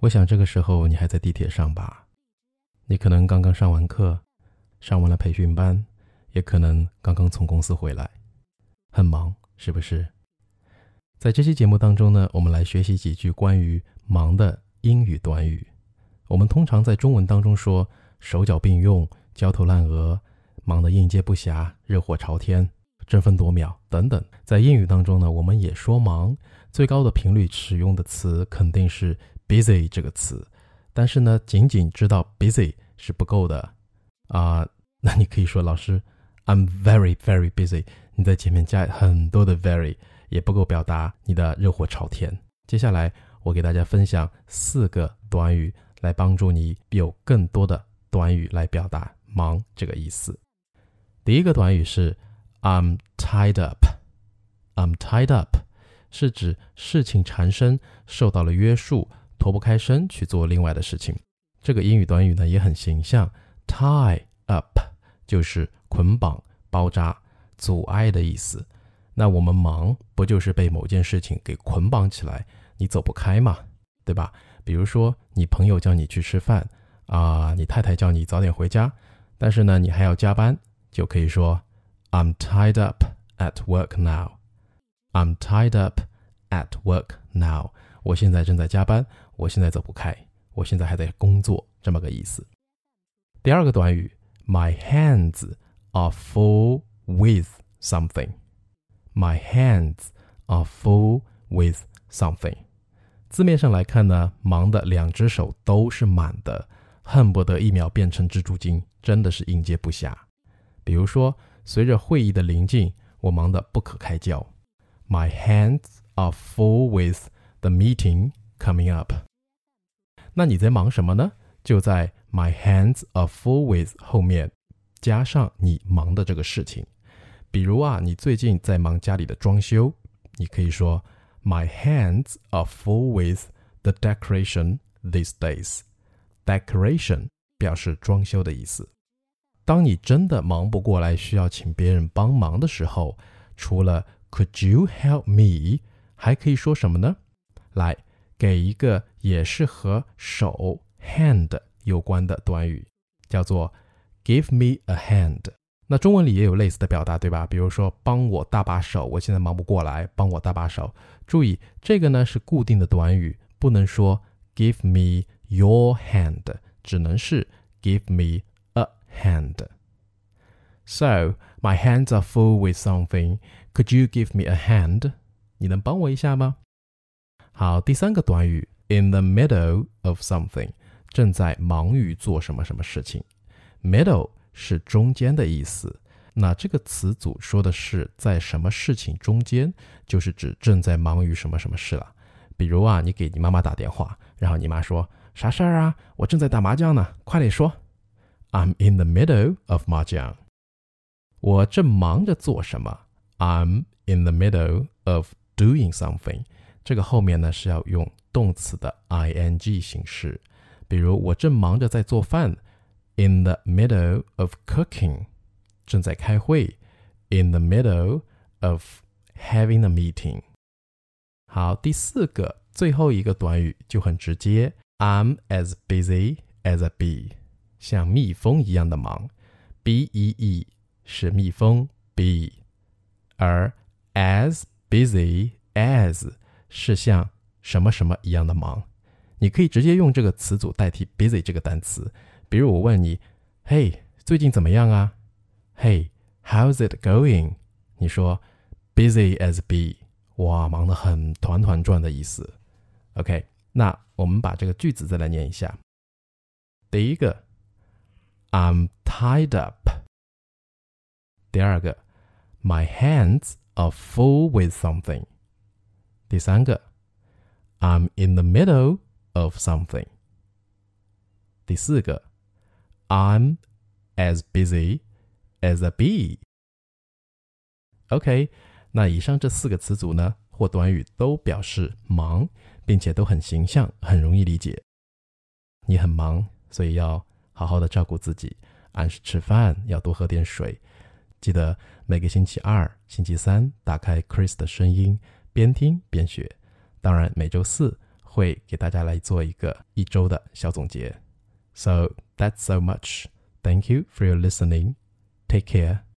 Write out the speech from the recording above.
我想这个时候你还在地铁上吧？你可能刚刚上完课，上完了培训班，也可能刚刚从公司回来，很忙，是不是？在这期节目当中呢，我们来学习几句关于忙的英语短语。我们通常在中文当中说手脚并用、焦头烂额、忙得应接不暇、热火朝天、争分夺秒等等。在英语当中呢，我们也说忙，最高的频率使用的词肯定是 busy 这个词。但是呢，仅仅知道 busy 是不够的啊。那你可以说，老师，I'm very very busy。你在前面加很多的 very 也不够表达你的热火朝天。接下来，我给大家分享四个短语，来帮助你有更多的短语来表达忙这个意思。第一个短语是 I'm tied up。I'm tied up 是指事情缠身，受到了约束。脱不开身去做另外的事情，这个英语短语呢也很形象，tie up 就是捆绑、包扎、阻碍的意思。那我们忙不就是被某件事情给捆绑起来，你走不开嘛，对吧？比如说你朋友叫你去吃饭啊，你太太叫你早点回家，但是呢你还要加班，就可以说 I'm tied up at work now. I'm tied up at work now. 我现在正在加班。我现在走不开，我现在还在工作，这么个意思。第二个短语，My hands are full with something. My hands are full with something. 字面上来看呢，忙的两只手都是满的，恨不得一秒变成蜘蛛精，真的是应接不暇。比如说，随着会议的临近，我忙得不可开交。My hands are full with the meeting coming up. 那你在忙什么呢？就在 My hands are full with 后面加上你忙的这个事情。比如啊，你最近在忙家里的装修，你可以说 My hands are full with the decoration these days. Decoration 表示装修的意思。当你真的忙不过来，需要请别人帮忙的时候，除了 Could you help me？还可以说什么呢？来。给一个也是和手 hand 有关的短语，叫做 give me a hand。那中文里也有类似的表达，对吧？比如说帮我搭把手，我现在忙不过来，帮我搭把手。注意这个呢是固定的短语，不能说 give me your hand，只能是 give me a hand。So my hands are full with something. Could you give me a hand？你能帮我一下吗？ 好，第三个短语，in the middle of something，正在忙于做什么什么事情。middle 是中间的意思。那这个词组说的是在什么事情中间，就是指正在忙于什么什么事了。比如啊，你给你妈妈打电话，然后你妈说啥事儿啊？我正在打麻将呢，快点说。I'm in the middle of 麻将。我正忙着做什么？I'm in the middle of doing something。这个后面呢是要用动词的 ing 形式，比如我正忙着在做饭，in the middle of cooking，正在开会，in the middle of having a meeting。好，第四个最后一个短语就很直接，I'm as busy as a bee，像蜜蜂一样的忙，b e e 是蜜蜂 bee，而 as busy as 是像什么什么一样的忙，你可以直接用这个词组代替 busy 这个单词。比如我问你，嘿，最近怎么样啊？嘿，how's it going？你说 busy as be 哇，忙得很，团团转的意思。OK，那我们把这个句子再来念一下。第一个，I'm tied up。第二个，My hands are full with something。第三个，I'm in the middle of something。第四个，I'm as busy as a bee。OK，那以上这四个词组呢或短语都表示忙，并且都很形象，很容易理解。你很忙，所以要好好的照顾自己，按时吃饭，要多喝点水。记得每个星期二、星期三打开 Chris 的声音。边听边学，当然每周四会给大家来做一个一周的小总结。So that's so much. Thank you for your listening. Take care.